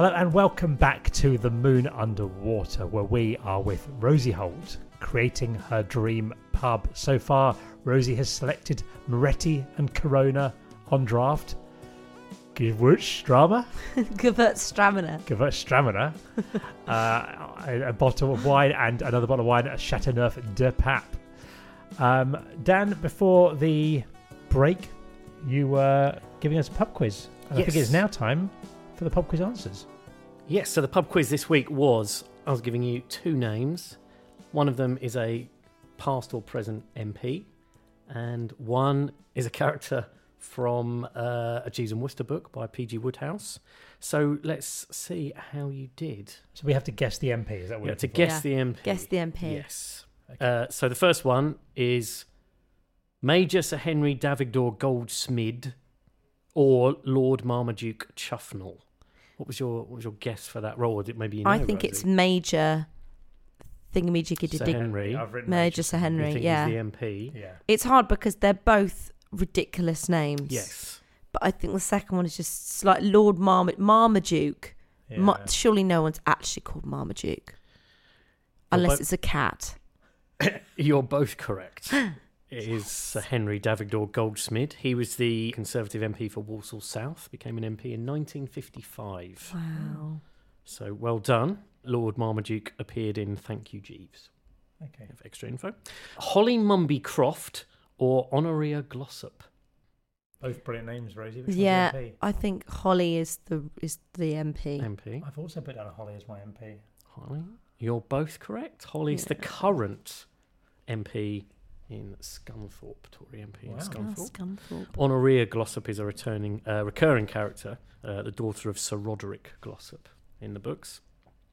Hello and welcome back to The Moon Under Water, where we are with Rosie Holt, creating her dream pub. So far, Rosie has selected Moretti and Corona on draft. Gewürztraminer? Gewürztraminer. Gewürztraminer. uh, a, a bottle of wine and another bottle of wine, a Chateauneuf de Pape. Um, Dan, before the break, you were giving us a pub quiz. And I think it's now time for the pub quiz answers. Yes, so the pub quiz this week was I was giving you two names. One of them is a past or present MP, and one is a character from uh, a Jeeves and Wooster book by P.G. Wodehouse. So let's see how you did. So we have to guess the MP. Is that what Yeah, we're to for? guess Yeah, the MP. guess the MP. Yes. Uh, so the first one is Major Sir Henry d'Avigdor-Goldsmid or Lord Marmaduke Chuffnell. What was your what was your guess for that role? Or did maybe you know, I think it's major thingamajiggy Sir dig. Henry. I've written Major Sir You Henry, think yeah. he's the MP? Yeah. It's hard because they're both ridiculous names. Yes. But I think the second one is just like Lord Marma- Marmaduke. Ma- Yeah. surely no one's actually called Marmaduke. Well, Unless but- it's a cat. You're both correct. it is Sir Henry d'Avigdor-Goldsmid. He was the Conservative MP for Walsall South, became an MP in 1955. Wow. So well done. Lord Marmaduke appeared in Thank You Jeeves. Okay. Have extra info. Holly Mumby Croft or Honoria Glossop. Both brilliant names, Rosie. Which Yeah, MP? I think Holly is the is the MP. MP. I've also put down Holly as my MP. Holly. You're both correct. Holly's the current MP in Scunthorpe, Tory MP in Wow. Oh, Scunthorpe. Scunthorpe. Honoria Glossop is a returning, uh, recurring character, uh, the daughter of Sir Roderick Glossop in the books.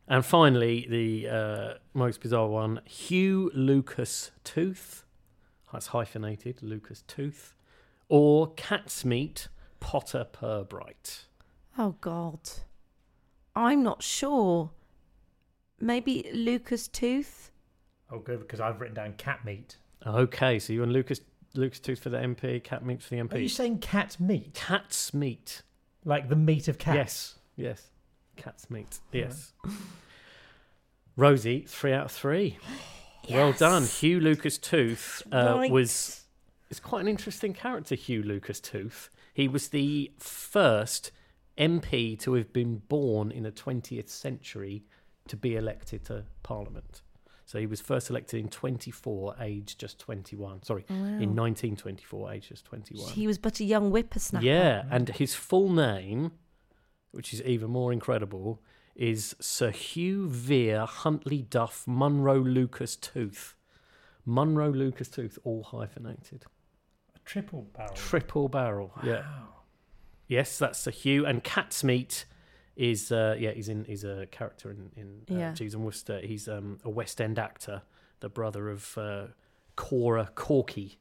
And finally, the uh, most bizarre one, Hugh Lucas Tooth. That's hyphenated, Lucas Tooth. Or Cat's Meat, Potter Pirbright. Oh God, I'm not sure. Maybe Lucas Tooth. Oh, good, because I've written down cat meat. Okay, so you and Lucas Lucas Tooth for the MP, cat meat for the MP. Are you saying cat meat? Cat's meat. Like the meat of cats? Yes, yes. Cat's meat. Yes. Rosie, three out of three. Well done. Hugh Lucas Tooth uh, Right. was. It's quite an interesting character, Hugh Lucas Tooth. He was the first MP to have been born in the 20th century to be elected to Parliament. So he was first elected in 24, age just 21. Sorry, Oh, in 1924, age just 21. He was but a young whippersnapper. Yeah, and his full name, which is even more incredible, is Sir Hugh Vere Huntley Duff Munro Lucas Tooth. Munro Lucas Tooth, all hyphenated. A triple barrel. Triple barrel. Yeah. Yes, that's Sir Hugh. And Cat's Meat is uh, yeah, he's in he's a character in, in uh, Yeah. Jeeves and Wooster. He's um, a West End actor, the brother of uh, Cora Corky.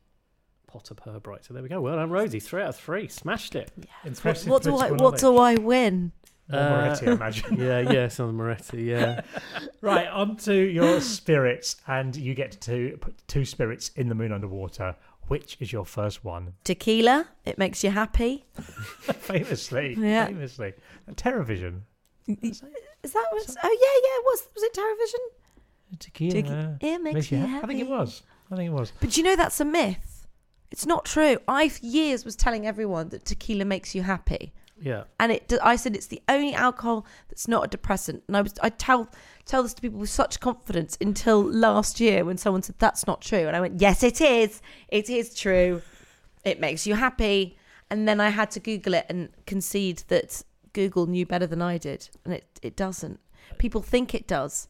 Potter Pirbright. So there we go. Well done, Rosie. Three out of three. Smashed it. What, Impressive what do I what do I win? More Uh, Moretti, I imagine. yeah, yeah, sounds Moretti. Yeah. right, on to your spirits, and you get to put two spirits in the moon underwater. Which is your first one? Tequila, it makes you happy. famously, Yeah. famously, uh, Terrorvision. Is that what? Oh yeah, yeah. It was was it Terrorvision? Tequila. Tequi- it makes you ha- I think it happy. was. I think it was. But you know that's a myth. It's not true. I for years was telling everyone that tequila makes you happy, Yeah. and it. I said it's the only alcohol that's not a depressant, and I was I tell tell this to people with such confidence until last year when someone said that's not true, and I went yes it is. It is true. It makes you happy, and then I had to Google it and concede that Google knew better than I did, and it it doesn't. People think it does,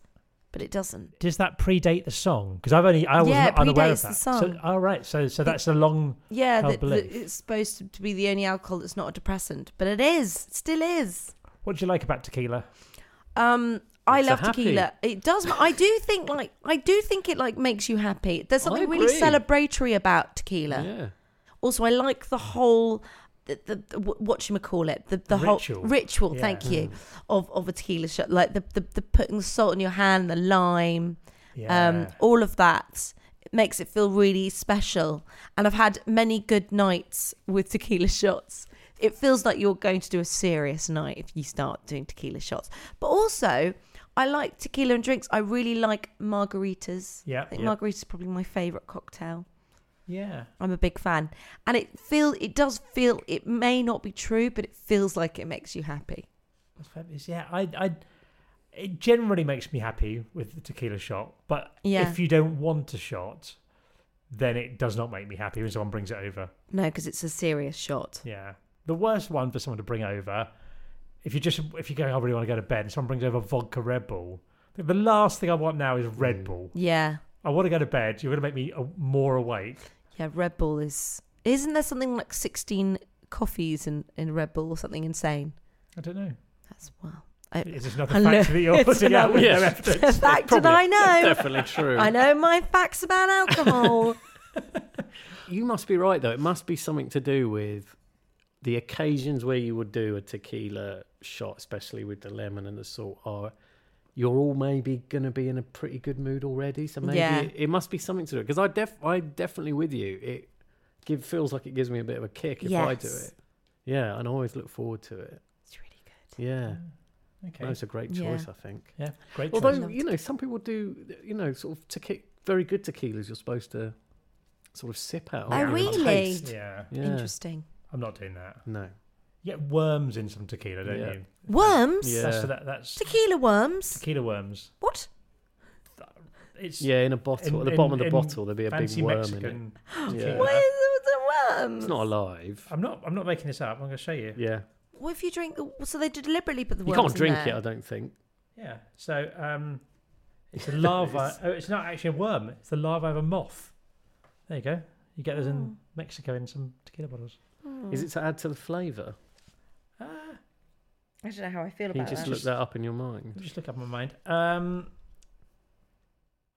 but it doesn't. Does that predate the song? Because I've only I was Yeah, not unaware of predates the that. song. So, oh right, so so that's a long. Yeah, that, that it's supposed to be the only alcohol that's not a depressant, but it is. It still is. What do you like about tequila? Um, I love tequila. It does. I do think like I do think it like makes you happy. There's something really celebratory about tequila. Yeah. Also, I like the whole. The, the, the what you call it the the Ritual. whole ritual Yeah. thank you of of a tequila shot like the, the the putting the salt in your hand the lime Yeah. um, all of that it makes it feel really special. And I've had many good nights with tequila shots. It feels like you're going to do a serious night if you start doing tequila shots. But also, I like tequila and drinks. I really like margaritas. yeah. I think Yeah. margarita is probably my favorite cocktail. Yeah. I'm a big fan, and it feel it does feel it may not be true, but it feels like it makes you happy. That's fabulous. Yeah, I, I, it generally makes me happy with the tequila shot. But Yeah. if you don't want a shot, then it does not make me happy when someone brings it over. No, because it's a serious shot. Yeah, the worst one for someone to bring over, if you just if you go, I really want to go to bed, and someone brings over vodka Red Bull. The last thing I want now is Red Mm. Bull. Yeah, I want to go to bed. You're going to make me uh, more awake. Yeah. Red Bull is. Isn't there something like 16 coffees in in Red Bull or something insane? I don't know. That's well. I, Is this another Hello. fact that you're putting out with no another- evidence? a fact that I know. Definitely true. I know my facts about alcohol. You must be right though. It must be something to do with the occasions where you would do a tequila shot, especially with the lemon and the salt. Are you're all maybe going to be in a pretty good mood already? So maybe Yeah. it, it must be something to do it. Because I def I definitely with you. It give feels like it gives me a bit of a kick if I do it. Yeah, and I always look forward to it. it's really good. Yeah, mm. Okay. that's a great Yeah. choice. I think. Yeah, great Although choice. Loved you know, some people do. You know, sort of tequi- very good tequilas. You're supposed to sort of sip out. Oh, aren't you, and really? taste. Yeah, Yeah. Interesting. I'm not doing that. No. You get worms in some tequila, don't Yeah. you? Worms? Yeah. That's, that, that's Tequila worms? tequila worms. What? It's Yeah, in a bottle. In- at the in- bottom of the in bottle, there'd be a fancy big worm Mexican. in it. tequila. Yeah. What is it the worms? It's not alive. I'm not. I'm not making this up. I'm going to show you. Yeah, What if you drink the. So they deliberately put the you worms can't in drink there? it. I don't think. Yeah. So um, it's a larva. oh, it's not actually a worm. It's the larva of a moth. There you go. You get those in Mexico in some tequila bottles. Hmm. Is it to add to the flavour? I don't know how I feel Can you about just that. look that up in your mind? just look up in my mind. Um,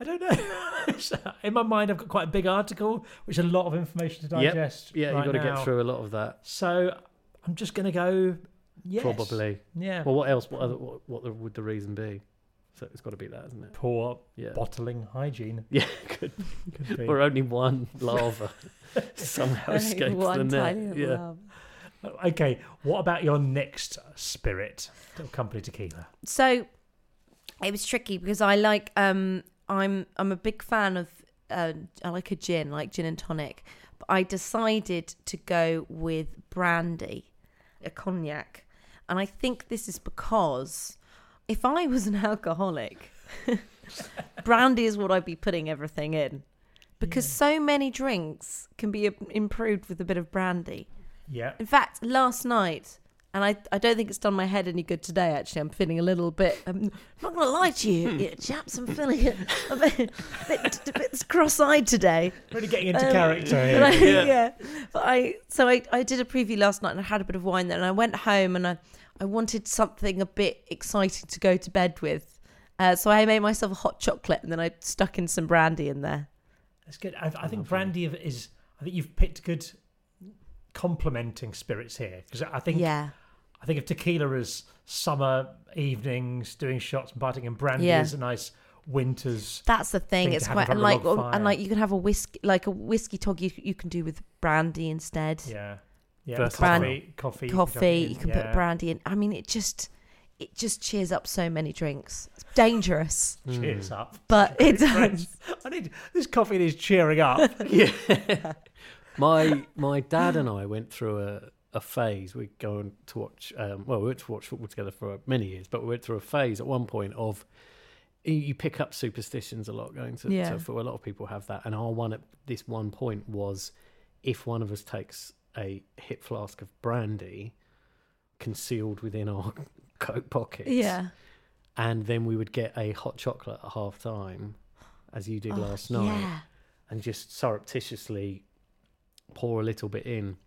I don't know. in my mind, I've got quite a big article, which is a lot of information to Yep. digest. Yeah, right you've got to now. get through a lot of that. So I'm just going to go. Yes. Probably. Yeah. Well, what else? What other? What, what the- would the reason be? So it's got to be that, isn't it? Poor Yeah. bottling hygiene. Yeah, could Could be. or only one larva somehow Only escapes the one tiny net. little Yeah. worm. Okay, what about your next spirit? Company tequila. So it was tricky because I like um I'm I'm a big fan of uh, I like a gin, like gin and tonic. But I decided to go with brandy, a cognac. And I think this is because if I was an alcoholic, brandy is what I'd be putting everything in. Because so many drinks can be improved with a bit of brandy. Yeah. In fact, last night, and I, I don't think it's done my head any good today, actually. I'm feeling a little bit, I'm not going to lie to you, you chaps, I'm feeling a, a bit, bit, a bit cross eyed today. Really getting into Um, character here. I, yeah. But I, so I, I did a preview last night and I had a bit of wine there, and I went home and I, I wanted something a bit exciting to go to bed with. Uh, so I made myself a hot chocolate and then I stuck in some brandy in there. That's good. I, I think brandy is. I think you've picked good complementing spirits here because I think Yeah. I think of tequila as summer evenings, doing shots and partying, and brandy Yeah. as a nice winter's. That's the thing. Thing It's quite in and like and like you can have a whiskey like a whiskey tog you you can do with brandy instead. Yeah, yeah. Versatile. Coffee, coffee, Coffee, you you can can dump it in, put brandy in. I mean, it just it just cheers up so many drinks. It's dangerous. Mm. Cheers up. but it does. I need this coffee is cheering up. yeah. my my dad and I went through a, a phase. We go on to watch. Um, well, we went to watch football together for many years, but we went through a phase at one point of you- you pick up superstitions a lot going to, Yeah. to football. A lot of people have that, and our one at this one point was if one of us takes a hip flask of brandy concealed within our coat pockets, Yeah. and then we would get a hot chocolate at half time, as you did Oh, last night Yeah. and just surreptitiously pour a little bit in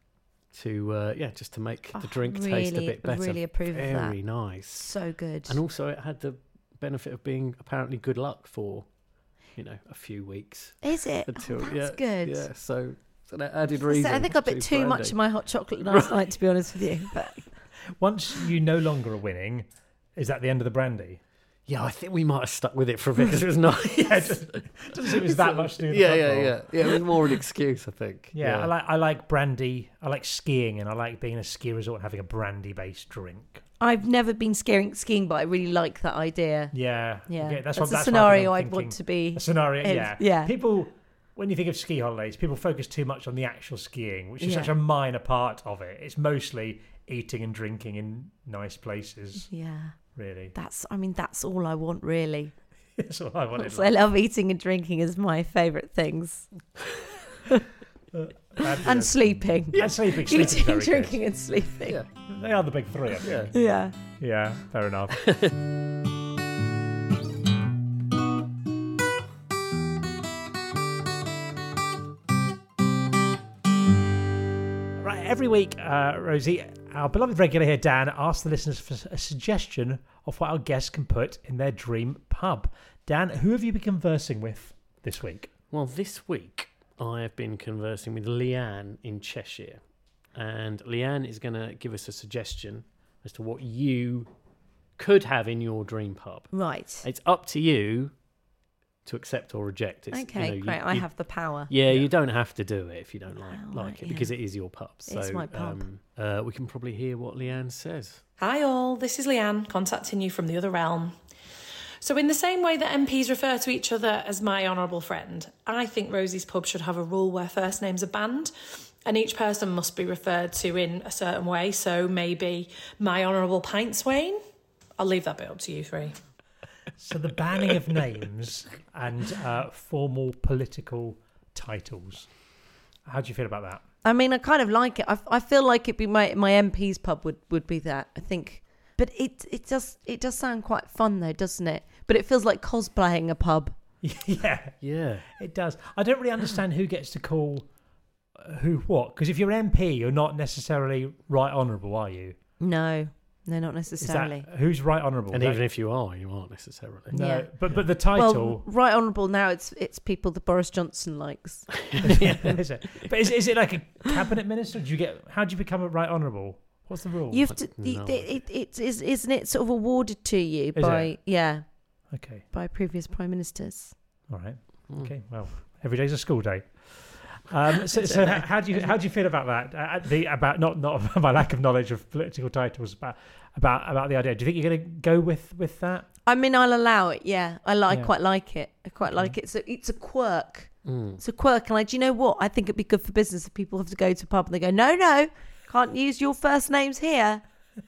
to uh, yeah just to make the Oh, drink taste a bit better really approve of that. very nice So good. and also it had the benefit of being apparently good luck for you know a few weeks Is it? until oh, that's yeah good. yeah so so that added So reason I think I to bit choose too much of my hot chocolate last night, to be honest with you. But Once you no longer are winning, is that the end of the brandy? Yeah I think we might have stuck with it for a bit because it was nice Yeah, it just doesn't seem it's that much to do with yeah yeah yeah yeah it was more an excuse I think Yeah, I like I like brandy. I like skiing, and I like being in a ski resort and having a brandy-based drink. I've never been skiing, skiing, but I really like that idea. Yeah, Yeah, okay, that's, what, a that's what I scenario I'm I'd want to be. A scenario, in. yeah, yeah. People, when you think of ski holidays, people focus too much on the actual skiing, which is Yeah. such a minor part of it. It's mostly eating and drinking in nice places, Yeah, really. that's. I mean, that's all I want, really. That's all I wanted. So I love eating and drinking is my favourite things, and sleeping. And sleeping, sleeping's Eating, very good. drinking, and sleeping. yeah They are the big three. I think. yeah Yeah. Yeah, fair enough. right, every week, uh, Rosie, our beloved regular here, Dan, asked the listeners for a suggestion of what our guests can put in their dream pub. Dan, who have you been conversing with this week? Well, this week I have been conversing with Leanne in Cheshire, and Leanne is going to give us a suggestion as to what you could have in your dream pub. Right. It's up to you to accept or reject. It's, you Okay, know, you- great. I you- have the power. Yeah, you don't have to do it if you don't like Oh, like right, it because it is your pub. So It's my pub. Um, uh, we can probably hear what Leanne says. Hi, all. This is Leanne contacting you from the other realm. So, in the same way that MPs refer to each other as my honourable friend, I think Rosie's Pub should have a rule where first names are banned and each person must be referred to in a certain way. So, maybe my honourable pint swain. I'll leave that bit up to you three. So the banning of names and uh, formal political titles. How do you feel about that? I mean, I kind of like it. I, I feel like it'd be my my MP's pub would would be that. I think, but it it does it does sound quite fun though, doesn't it? But it feels like cosplaying a pub. yeah, Yeah, It does. I don't really understand who gets to call uh, who what. Because if you're MP, you're not necessarily right honourable, are you? No, no, not necessarily. that who's right honourable? and That- even if you are, you aren't necessarily. no, Yeah. but but the title Well, right honourable now. It's it's people that Boris Johnson likes. is it? But is, is it like a cabinet minister? Do you get? How do you become a right honourable? What's the rule? You have to. No you- idea. it, it, is isn't it sort of awarded to you Is by it? yeah Okay, by previous prime ministers. all right. Mm. Okay, well, every day's a school day. Um, so, so how, how do you how do you feel about that? Uh, the about not not my lack of knowledge of political titles, but about about the idea. Do you think you're going to go with with that? I mean, I'll allow it. Yeah, I like. Yeah. I quite like it. I quite like it. So it's a quirk. Mm. It's a quirk, and I, do you know what? I think it'd be good for business if people have to go to a pub and they go, no, no, can't use your first names here.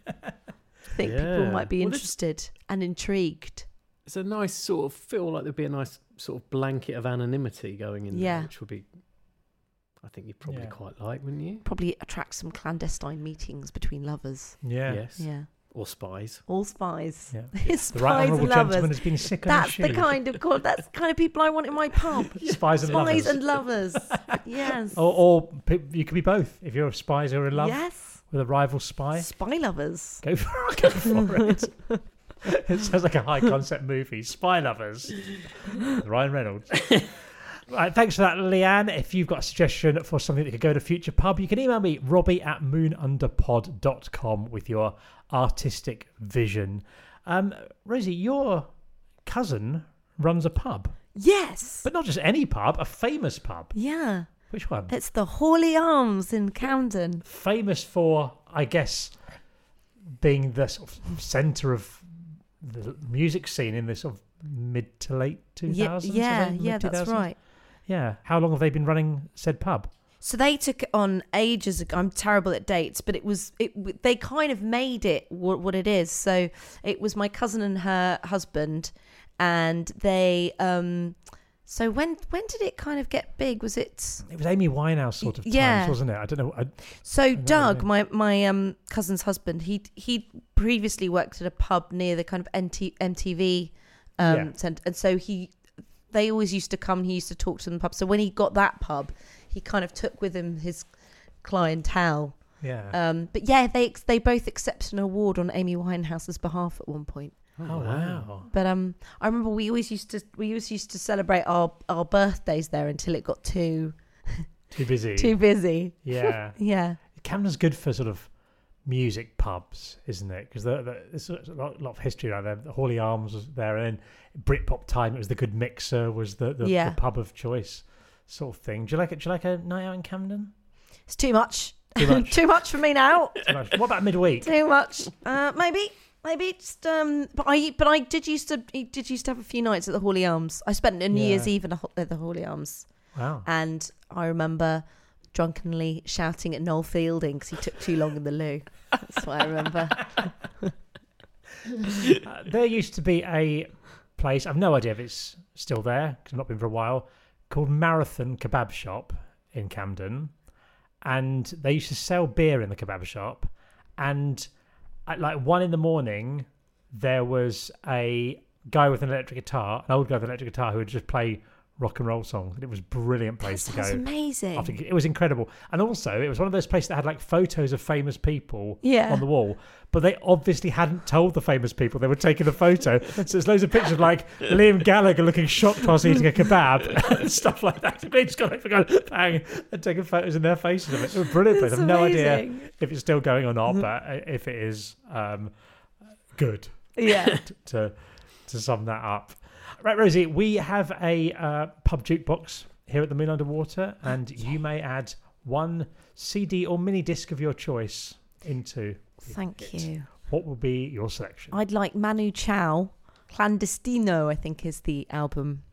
I think people might be Well, interested and intrigued. It's a nice sort of feel like there'd be a nice sort of blanket of anonymity going in Yeah. there, which would be, I think you'd probably Yeah. quite like, wouldn't you? Probably attract some clandestine meetings between lovers. Yeah. Yes. Yeah, Or spies. all spies. Yeah. spies The right and honourable lovers. gentleman has been sick on That's his the kind of god. That's the kind of people I want in my pub. spies and Spies lovers. and lovers. yes. Or, or pe- you could be both. If you're a spies who are in love Yes. with a rival spy, Spy lovers. go for, go for it. it sounds like a high concept movie. Spy lovers. Ryan Reynolds. Right, thanks for that, Leanne. If you've got a suggestion for something that could go to Future Pub, you can email me, robbie at moonunderpod.com with your artistic vision. Um, Rosie, your cousin runs a pub, Yes. but not just any pub, a famous pub. yeah. Which one? It's the Hawley Arms in Camden. famous for, I guess, being the sort of centre of the music scene in the sort of mid to late 2000s. Yeah, yeah, yeah, that's right. Yeah. How long have they been running said pub? So they took it on ages ago. I'm terrible at dates, but it was it. They kind of made it what, what it is. So it was my cousin and her husband, and they. um So when when did it kind of get big? Was it It was Amy Winehouse sort of times, Yeah. wasn't it? I don't know. I, so? know what Doug, you my my um cousin's husband, he he previously worked at a pub near the kind of MTV um Yeah. centre, and so he they always used to come. He used to talk to them pub. So when he got that pub, he kind of took with him his clientele. yeah. Um, but yeah, they they both accepted an award on Amy Winehouse's behalf at one point. oh, wow. But um, I remember we always used to we always used to celebrate our our birthdays there until it got too Too busy. too busy. yeah. Yeah, Camden's good for sort of music pubs, isn't it? Because the, the, there's a lot, lot of history around there. The Hawley Arms was there, and then Britpop time, it was the Good Mixer, was the, the, Yeah. the pub of choice sort of thing. Do you like it? Do you like a night out in Camden? it's too much. Too much. too much for me now. Too much. What about midweek? too much. Uh, maybe. Maybe just um, but I but I did used to did used to have a few nights at the Hawley Arms. I spent a New Yeah. Year's Eve in at the Hawley Arms, Wow. and I remember drunkenly shouting at Noel Fielding because he took too long in the loo. That's what I remember. Uh, there used to be a place, I've no idea if it's still there, because I've not been for a while, called Marathon Kebab Shop in Camden. And they used to sell beer in the kebab shop. And at like one in the morning, there was a guy with an electric guitar, an old guy with an electric guitar who would just play rock and roll songs. And it was a brilliant That place to go. amazing. After, it was incredible. And also, it was one of those places that had like photos of famous people Yeah. on the wall, but they obviously hadn't told the famous people they were taking the photo. so there's loads of pictures of like Liam Gallagher looking shocked whilst eating a kebab and stuff like that. They just got like, going bang and taking photos in their faces of it. It was a brilliant place. I've no idea if it's still going or not, but uh, if it is, um, good Yeah. to to sum that up. Right, Rosie, we have a uh, pub jukebox here at the Moon Under Water, and you may add one CD or mini disc of your choice into. Thank it. you. What will be your selection? I'd like Manu Chao. Clandestino, I think, is the album.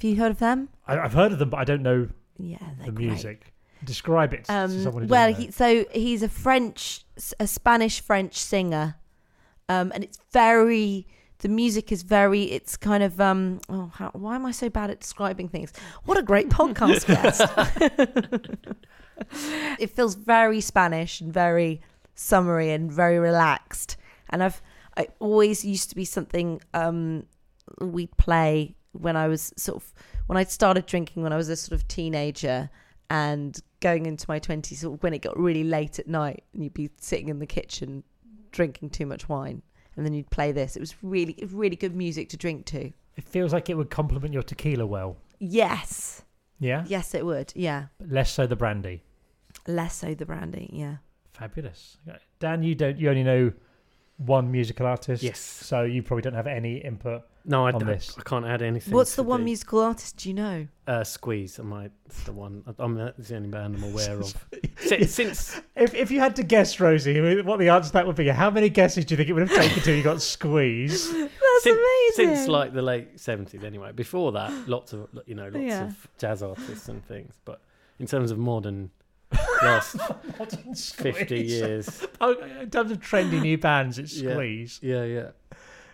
Have you heard of them? I, I've heard of them, but I don't know Yeah, the great. music. Describe it to Um, someone who well, know. he, so he's a French, a Spanish French singer, um, and it's very. The music is very. It's kind of. Um, oh, how, why am I so bad at describing things? What a great podcast guest! it feels very Spanish and very summery and very relaxed. And I've. I always used to be something um, we'd play when I was sort of when I started drinking when I was a sort of teenager and going into my 20s sort when it got really late at night and you'd be sitting in the kitchen drinking too much wine and then you'd play this it was really really good music to drink to It feels like it would complement your tequila well. yes Yeah? yes it would yeah But less so the brandy. less so the brandy yeah Fabulous. Dan, you don't. You only know one musical artist. Yes. So you probably don't have any input. No, I, On I- this. I can't add anything. what's to the one musical artist do you know Uh, Squeeze. I might. It's the one. I- I'm that's the only band I'm aware of. since, since If if you had to guess, Rosie, what the answer to that would be? How many guesses do you think it would have taken till you got squeezed? that's since, amazing since like the late seventies, anyway. Before that, lots of you know lots Yeah. of jazz artists and things. But in terms of modern, last Modern fifty Squeeze. years, Oh, in terms of trendy new bands, it's Yeah. Squeeze. yeah, yeah.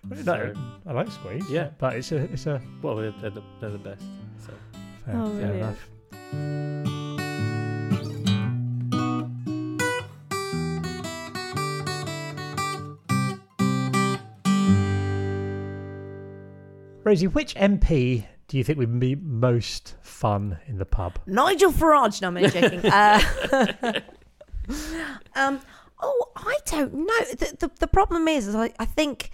No, So, I like Squeeze. Yeah. but it's a it's a well, they're, they're, the, they're the best. So fair, Oh, fair brilliant. enough. Rosie, which MP do you think would be most fun in the pub? Nigel Farage. No, I'm only joking. Uh, um, oh, I don't know. The, the, the problem is, is I, I think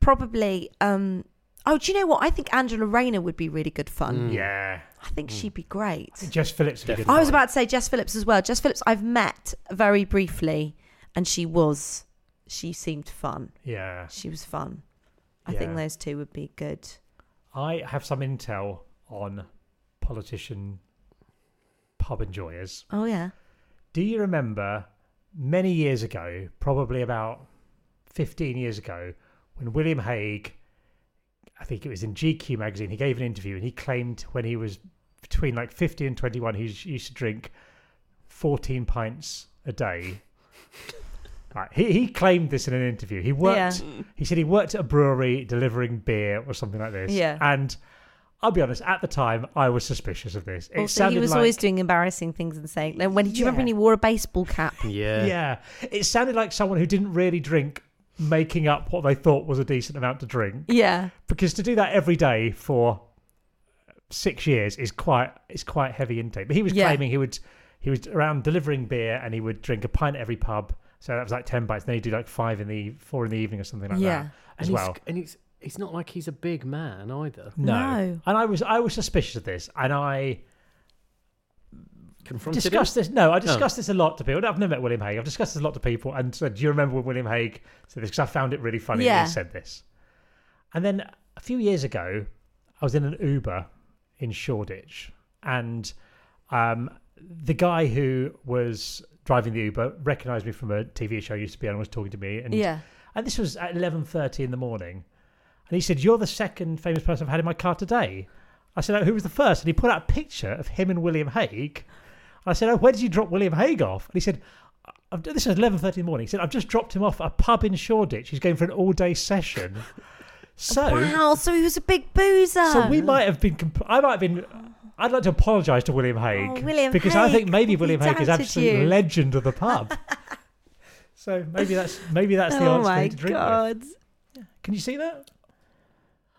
probably um, Oh, do you know what? I think Angela Rayner would be really good fun. Yeah. I think she'd be great. Jess Phillips. would be good I was about to say Jess Phillips as well. Jess Phillips, I've met very briefly, and she was, she seemed fun. Yeah. She was fun. I Yeah. think those two would be good. I have some intel on politician pub enjoyers. Oh yeah. Do you remember many years ago, probably about 15 years ago, when William Hague, I think it was in GQ magazine, he gave an interview and he claimed when he was between like 50 and 21, he used to drink 14 pints a day. Right, he, he claimed this in an interview. He worked. He said he worked at a brewery delivering beer or something like this. Yeah. And I'll be honest, at the time, I was suspicious of this. It Also, sounded he was like, always doing embarrassing things and saying. Like, when did you remember when he wore a baseball cap? Yeah. Yeah. It sounded like someone who didn't really drink making up what they thought was a decent amount to drink. Yeah. Because to do that every day for six years is quite is quite heavy intake. But he was Yeah. claiming he would he was around delivering beer and he would drink a pint at every pub. So that was like ten pints. Then he'd do like five in the four in the evening or something like Yeah. that as and well. He's, and it's it's not like he's a big man either. No. No. And I was I was suspicious of this and I Confronted discussed him? this. No, I discussed this a lot to people. I've never met William Hague. I've discussed this a lot to people and said, "Do you remember when William Hague said this?" Because I found it really funny Yeah. when he said this. And then a few years ago, I was in an Uber in Shoreditch, and um, the guy who was driving the Uber recognised me from a TV show I used to be on and was talking to me. And, Yeah. and this was at eleven thirty in the morning, and he said, "You're the second famous person I've had in my car today." I said, oh, "Who was the first? And he put out a picture of him and William Hague. I said, "Oh, where did you drop William Hague off?" And he said, I've, "This is eleven thirty in the morning." He said, "I've just dropped him off at a pub in Shoreditch. He's going for an all-day session." So, wow. So he was a big boozer. so we might have been. Comp- I might have been. I'd like to apologise to William oh, Hague Oh, William because I think maybe William Hague is doubted absolute you. legend of the pub. so maybe that's maybe that's the oh answer my to drink with. god. Can you see that?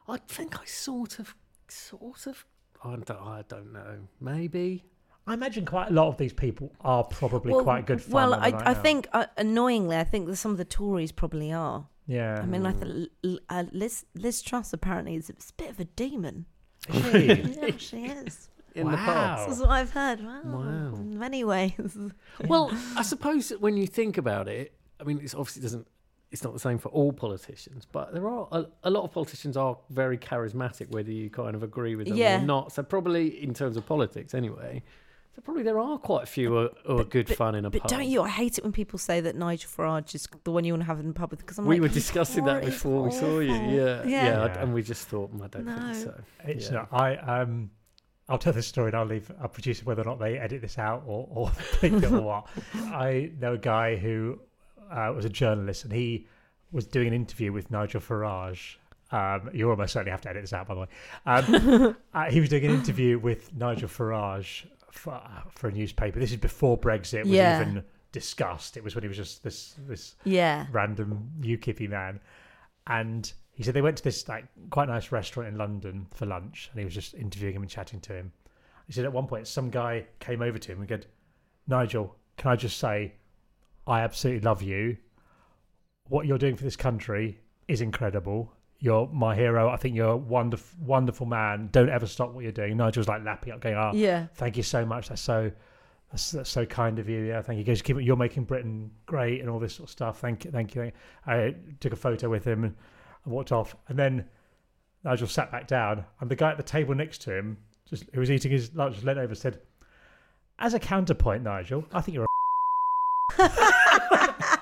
I think I sort of, sort of. I don't, I don't know. Maybe. I imagine quite a lot of these people are probably Well, quite good fun. Well, on a I, night I think uh, annoyingly, I think that some of the Tories probably are. Yeah. I mean, like the, L- uh, Liz Liz Truss apparently is a bit of a demon. Hey. yeah, she is. In the Wow. pub. That's what I've heard. Wow. Wow. In many ways. Well, I suppose that when you think about it, I mean, it's obviously doesn't. It's not the same for all politicians, but there are a, a lot of politicians are very charismatic, whether you kind of agree with them Yeah. or not. So probably in terms of politics, anyway. So probably there are quite a few who are, who are good fun in a But pub. But don't you? I hate it when people say that Nigel Farage is the one you want to have in the pub because I'm we like, were discussing that before we saw you. awful." Yeah, Yeah. yeah, I- Yeah. and we just thought, "Mm, I don't No. think so. It's Yeah. not. I um, I'll tell this story and I'll leave. I'll produce it whether or not they edit this out or or think it or what. I know a guy who uh, was a journalist and he was doing an interview with Nigel Farage. Um, you almost certainly have to edit this out, by the way. Um, uh, he was doing an interview with Nigel Farage for, for a newspaper. This is before Brexit was Yeah. even discussed. It was when he was just this this Yeah. random UKIP man. And he said they went to this like quite nice restaurant in London for lunch, and he was just interviewing him and chatting to him. He said at one point some guy came over to him and said, "Nigel, can I just say, I absolutely love you. What you're doing for this country is incredible. You're my hero. I think you're a wonderful, wonderful man. Don't ever stop what you're doing." Nigel's like lapping up, going, "Ah, Yeah. thank you so much. That's so that's, that's so kind of you. Yeah, thank you. You're making Britain great and all this sort of stuff. Thank you, thank you. I took a photo with him and I walked off. And then Nigel sat back down, and the guy at the table next to him, just who was eating his lunch, just leant over, and said, "As a counterpoint, Nigel, I think you're." a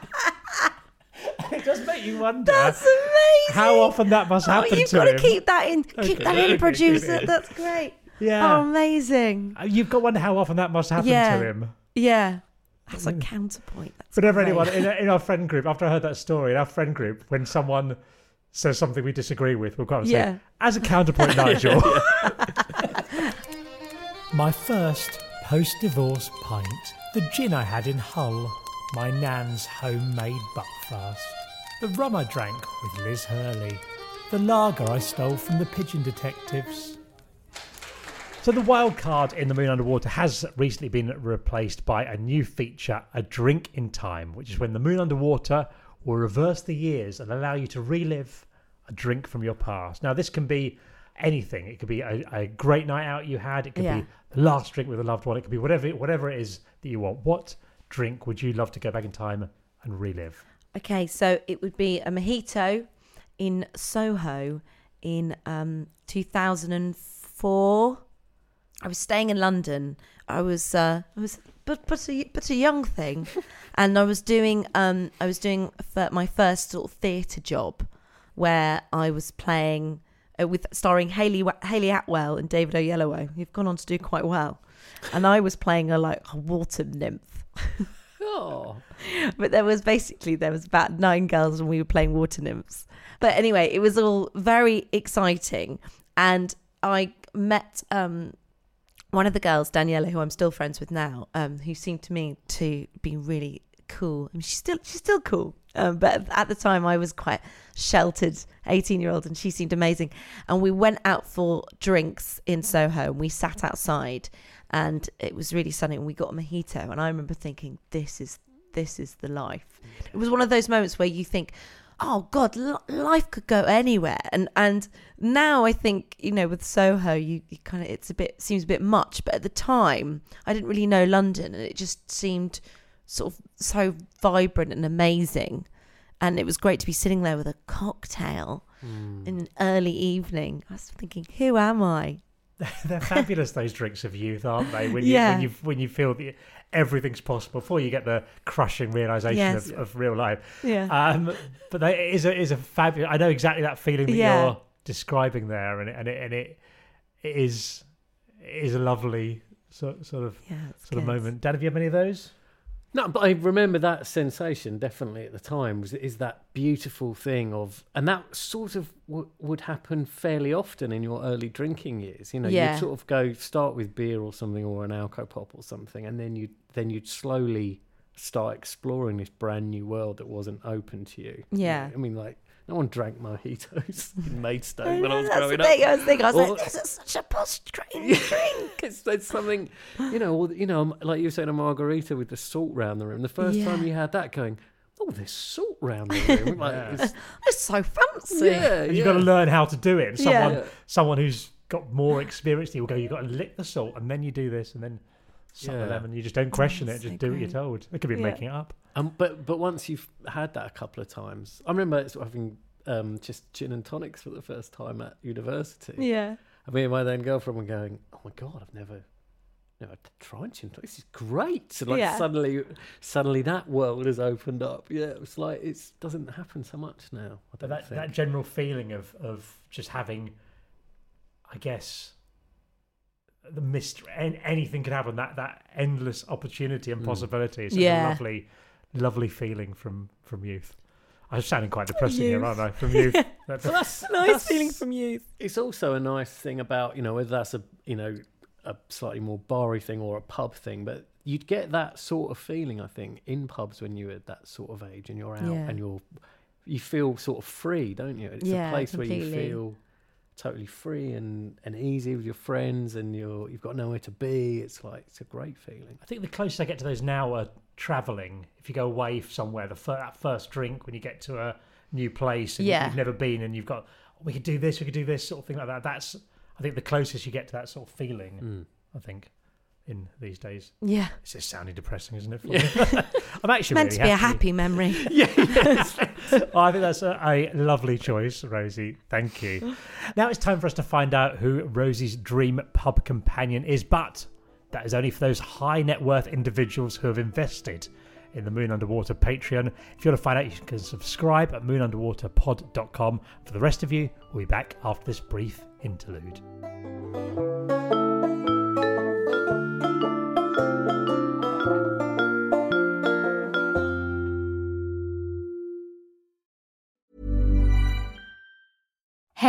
It does make you wonder That's amazing. How often that must happen Oh, happen you've to got to keep that in. Keep Okay, that in, producer. That's great. yeah, Oh, amazing. Uh, you've got to wonder how often that must happen Yeah. to him. Yeah. That's a counterpoint. That's Whenever great. anyone in, in our friend group, after I heard that story, in our friend group, when someone says something we disagree with, we'll come and Yeah. say, as a counterpoint, Nigel. my first post-divorce pint, the gin I had in Hull, my nan's homemade buckfast, the rum I drank with Liz Hurley, the lager I stole from the pigeon detectives. So the wild card in the Moon Under Water has recently been replaced by a new feature, a drink in time, which is when the Moon Under Water will reverse the years and allow you to relive a drink from your past. Now, this can be anything. It could be a, a great night out you had. It could Yeah. be the last drink with a loved one. It could be whatever whatever it is that you want. What drink would you love to go back in time and relive? Okay, so it would be a mojito in Soho in um, 2004. I was staying in London. I was uh, I was but but a but a young thing, and I was doing um I was doing my first sort of theatre job, where I was playing uh, with starring Hayley Hayley Atwell and David Oyelowo, who've gone on to do quite well, and I was playing a like a water nymph. But there was basically there was about nine girls and we were playing water nymphs. But anyway it was all very exciting. And i met um one of the girls daniela who i'm still friends with now um who seemed to me to be really cool. I mean, she's still she's still cool. Um, but at the time i was quite sheltered 18 year old and she seemed amazing. And we went out for drinks in soho and we sat outside and it was really sunny and we got a mojito. And i remember thinking this is this is the life. It was one of those moments where you think oh god life could go anywhere. And and now i think you know with soho you, you kind of it's a bit seems a bit much. But at the time i didn't really know london and it just seemed sort of so vibrant and amazing. And it was great to be sitting there with a cocktail Hmm. in an early evening. I was thinking who am i They're fabulous those drinks of youth, aren't they? When you Yeah. when you when you feel that everything's possible before you get the crushing realization Yes. of, of real life. yeah Um, but that is a is a fabulous. I know exactly that feeling that Yeah. you're describing there, and it, and it and it, it is it is a lovely sort sort of yeah sort of moment. Dan, have you had any of those? No, but I remember that sensation definitely at the time. Was is that beautiful thing of, and that sort of w- would happen fairly often in your early drinking years. You know, Yeah. you'd sort of go start with beer or something or an alco pop or something, and then you then you'd slowly start exploring this brand new world that wasn't open to you. You Yeah. I mean, like no one drank mojitos in Maidstone when I was that's growing the up. thing I was thinking. I was Or- like, this is such a posh drink. drink. it's, it's something, you know, or, you know, um, like you were saying, a margarita with the salt round the room. The first time Yeah. you had that, going, oh, there's salt round the room. Like, Yeah. it's, It's so fancy. yeah, you've got to learn how to do it. And Yeah. Someone Yeah. someone who's got more experience, you will go. You've got to lick the salt, and then you do this, and then suck Yeah. the lemon. You just don't question it. that's Just so do what you're great. told. It could be Yeah. making it up. Um, but but once you've had that a couple of times, I remember sort of having um, just gin and tonics for the first time at university. Yeah. And me and my then girlfriend were going, "Oh my god, I've never, never tried gin and tonic. This is great!" And like Yeah. suddenly, suddenly that world has opened up. Yeah, it was like it doesn't happen so much now. I But don't that, think. that general feeling of, of just having, I guess, the mystery, an- anything could happen. That that endless opportunity and Mm. possibility is such Yeah. a lovely, lovely feeling from from youth. I'm sounding quite depressing here, aren't I? From youth. That- But that's Nice that's- feeling from youth. It's also a nice thing about you know whether that's a you know a slightly more barry thing or a pub thing, but you'd get that sort of feeling I think in pubs when you're that sort of age and you're out Yeah. and you're you feel sort of free, don't you? It's Yeah, a place where you feel totally free and, and easy with your friends and you're you've got nowhere to be. It's like it's a great feeling. I think the closest I get to those now are traveling. If you go away somewhere, the fir- that first drink when you get to a new place and Yeah. you've never been, and you've got "Oh, we could do this, we could do this sort of thing like that. That's I think the closest you get to that sort of feeling. Mm. I think in these days. Yeah. It's just sounding depressing, isn't it? for me? I'm actually Meant really to be a happy memory. yeah, yes. Oh, I think that's a, a lovely choice, Rosie. Thank you. Now it's time for us to find out who Rosie's dream pub companion is, but that is only for those high net worth individuals who have invested in the Moon Under Water Patreon. If you want to find out, you can subscribe at moonunderwaterpod.com. For the rest of you, we'll be back after this brief interlude.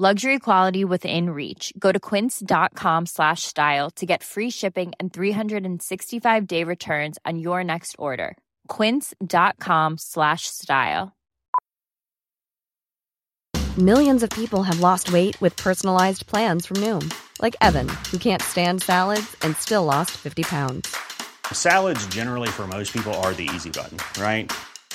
Luxury quality within reach. Go to quince.com slash style to get free shipping and 365 day returns on your next order. Quince.com slash style. Millions of people have lost weight with personalized plans from Noom, like Evan, who can't stand salads and still lost 50 pounds. Salads, generally, for most people, are the easy button, right?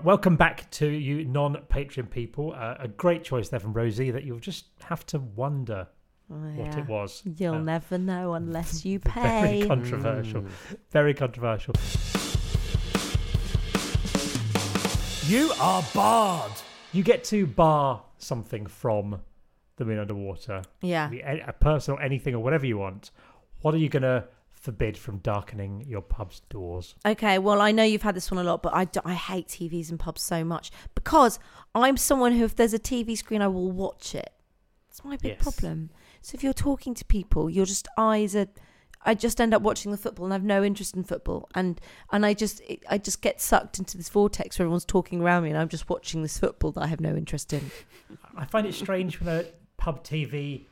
Right, welcome back to you non-Patreon people. Uh, a great choice there from Rosie that you'll just have to wonder Oh, what it was. You'll Uh, never know unless you pay. Very pay. controversial. Very controversial. You are barred. You get to bar something from the Moon Under Water. Yeah. A a person or anything or whatever you want. What are you going to forbid from darkening your pub's doors? Okay, well, I know you've had this one a lot, but I I hate TVs and pubs so much because I'm someone who, if there's a TV screen, I will watch it. It's my big Yes. problem. So if you're talking to people, your just eyes are. I just end up watching the football and I have no interest in football, and and I just I just get sucked into this vortex where everyone's talking around me, and I'm just watching this football that I have no interest in. I find it strange when a pub TV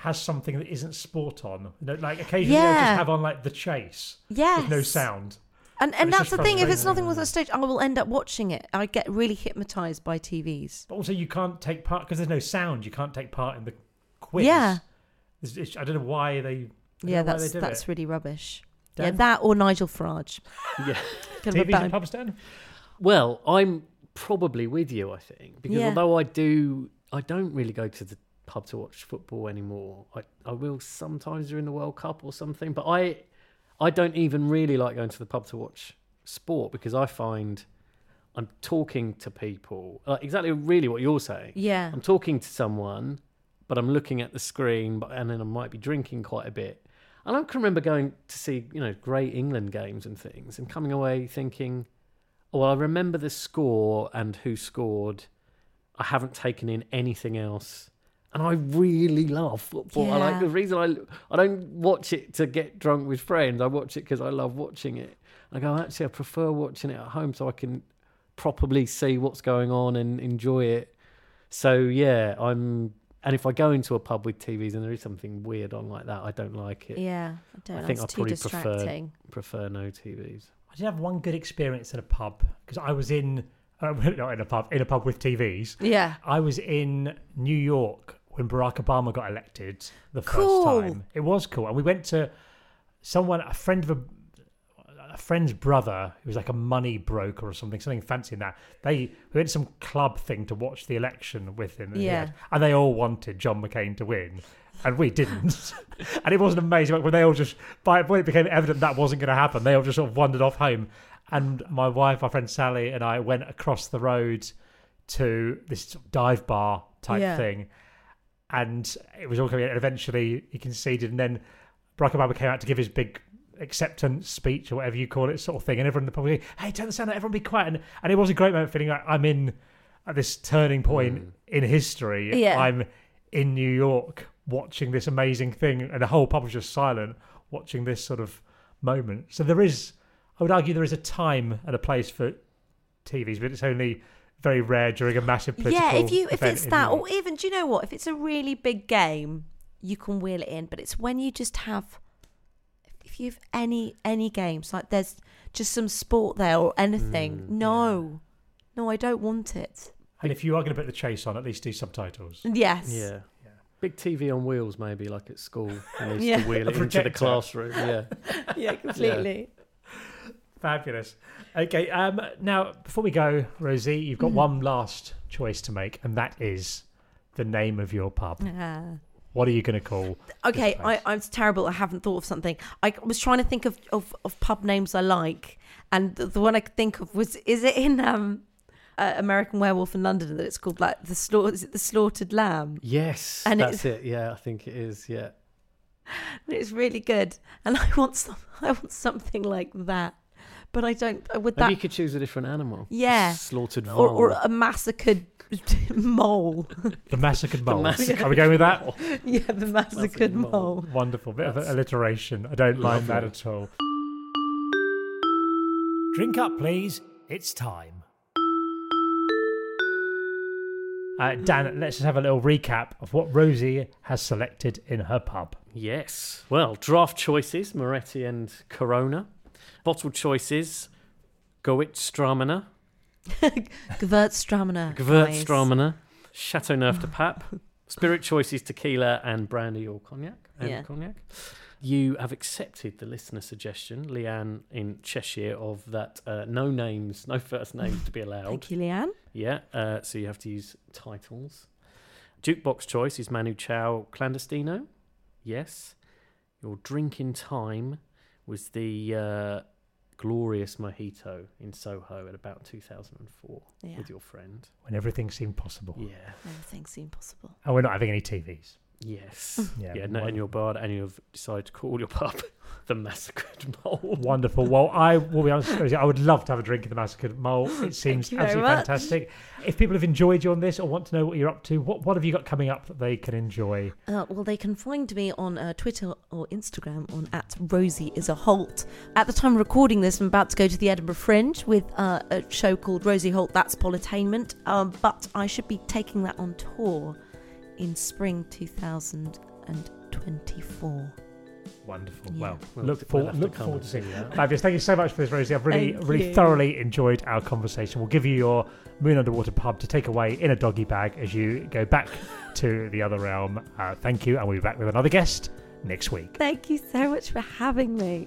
has something that isn't sport on. You know, Like occasionally they'll just have on like the chase Yeah. with no sound. And And and that's the thing. If it's nothing with a stage, I will end up watching it. I get really hypnotized by TVs. But also you can't take part because there's no sound. You can't take part in the quiz. Yeah. It's- it's- I don't know why they. Yeah, that's they that's it. really rubbish. Yeah, that or Nigel Farage. Yeah. Kind TVs and pubs, Dan? Well, I'm probably with you, I think, because Yeah. although I do, I don't really go to the pub to watch football anymore. I, I will sometimes during the World Cup or something, but I, I don't even really like going to the pub to watch sport because I find I'm talking to people, like exactly really what you're saying. Yeah. I'm talking to someone, but I'm looking at the screen, but and then I might be drinking quite a bit. And I can remember going to see, you know, great England games and things, and coming away thinking, oh, well, I remember the score and who scored. I haven't taken in anything else, and I really love football. I like the reason I I don't watch it to get drunk with friends. I watch it because I love watching it. I go actually, I prefer watching it at home so I can properly see what's going on and enjoy it. So yeah, I'm. And if I go into a pub with TVs and there is something weird on like that, I don't like it. Yeah, I don't I think It's I too probably prefer prefer no TVs. I did have one good experience at a pub because I was in uh, not in a pub in a pub with TVs. Yeah. I was in New York when Barack Obama got elected the Cool. first time. It was cool, and we went to someone, a friend of a, a friend's brother, who was like a money broker or something, something fancy in that. They we went to some club thing to watch the election with him. and Yeah. had- and they all wanted John McCain to win. And we didn't, and it wasn't amazing. But when they all just, by when it became evident that wasn't going to happen, they all just sort of wandered off home. And my wife, my friend Sally, and I went across the road to this dive bar type Yeah. thing, and it was all coming. And eventually, he conceded, and then Barack Obama came out to give his big acceptance speech or whatever you call it, sort of thing. And everyone probably, hey, turn the sound, out, everyone be quiet. And, and it was a great moment, feeling like I'm in at this turning point mm. in history. Yeah. I'm in New York watching this amazing thing, and the whole pub was just silent watching this sort of moment. So there is, I would argue, there is a time and a place for TVs, but it's only very rare during a massive political. Yeah, if you if it's that, or even do you know what? If it's a really big game, you can wheel it in. But it's when you just have, if you've any any games like there's just some sport there or anything. Mm, no, no, I don't want it. And if you are going to put the chase on, at least do subtitles. Yes. Yeah. Big TV on wheels, maybe like at school. And they used Yeah. to wheel it into the classroom. Yeah. yeah, completely. Fabulous. Okay, um, now before we go, Rosie, you've got one last choice to make, and that is the name of your pub. Ah. What are you going to call? Okay. I, I'm terrible. I haven't thought of something. I was trying to think of, of, of pub names I like, and the, the one I could think of was is it in um, uh, American Werewolf in London that it's called like the slaughter is it the slaughtered lamb? Yes, And that's it's- it. Yeah, I think it is. Yeah. It's really good, and I want some. I want something like that, but I don't. uh, Would Maybe that you could choose a different animal. Yeah. Slaughtered or, or a massacred mole? The massacred mole. massacred Are we going with that? yeah, the massacred mole. mole. Wonderful. Bit of alliteration. I don't mind that at all. Drink up, please. It's time. Uh, Dan, let's just have a little recap of what Rosie has selected in her pub. Yes. Well, draft choices Moretti and Corona. Bottle choices Gewürztraminer, Gewürztraminer. Gewürztraminer, Châteauneuf-du-Pape. Spirit choices tequila and brandy or cognac. And Yeah. cognac. You have accepted the listener suggestion, Leanne in Cheshire, of that uh, no names, no first names to be allowed. Thank you, Leanne. Yeah, uh, so you have to use titles. Jukebox choice is Manu Chao Clandestino. Yes. Your drink in time was the uh, glorious mojito in Soho at about 2004 Yeah. with your friend. When everything seemed possible. Yeah. Everything seemed possible. And we're not having any TVs. Yes. Yeah, yeah, no, one- in your bar, and you've decided to call your pub the Massacred Mole. Wonderful. Well, I will be honest, Rosie, I would love to have a drink in the Massacred Mole. It seems absolutely fantastic. If people have enjoyed you on this or want to know what you're up to, what, what have you got coming up that they can enjoy? Uh, well, they can find me on uh, Twitter or Instagram on at Rosie is a Holt. At the time of recording this, I'm about to go to the Edinburgh Fringe with uh, a show called Rosie Holt That's Politainment, um, but I should be taking that on tour in spring 2024. Wonderful. Yeah. Well, We'll- look, we'll forward, to look forward to seeing see that. Fabulous. Thank you so much for this, Rosie. I've really, Thank really you. thoroughly enjoyed our conversation. We'll give you your Moon Under Water pub to take away in a doggy bag as you go back to the other realm. Uh, thank you, and we'll be back with another guest next week. Thank you so much for having me.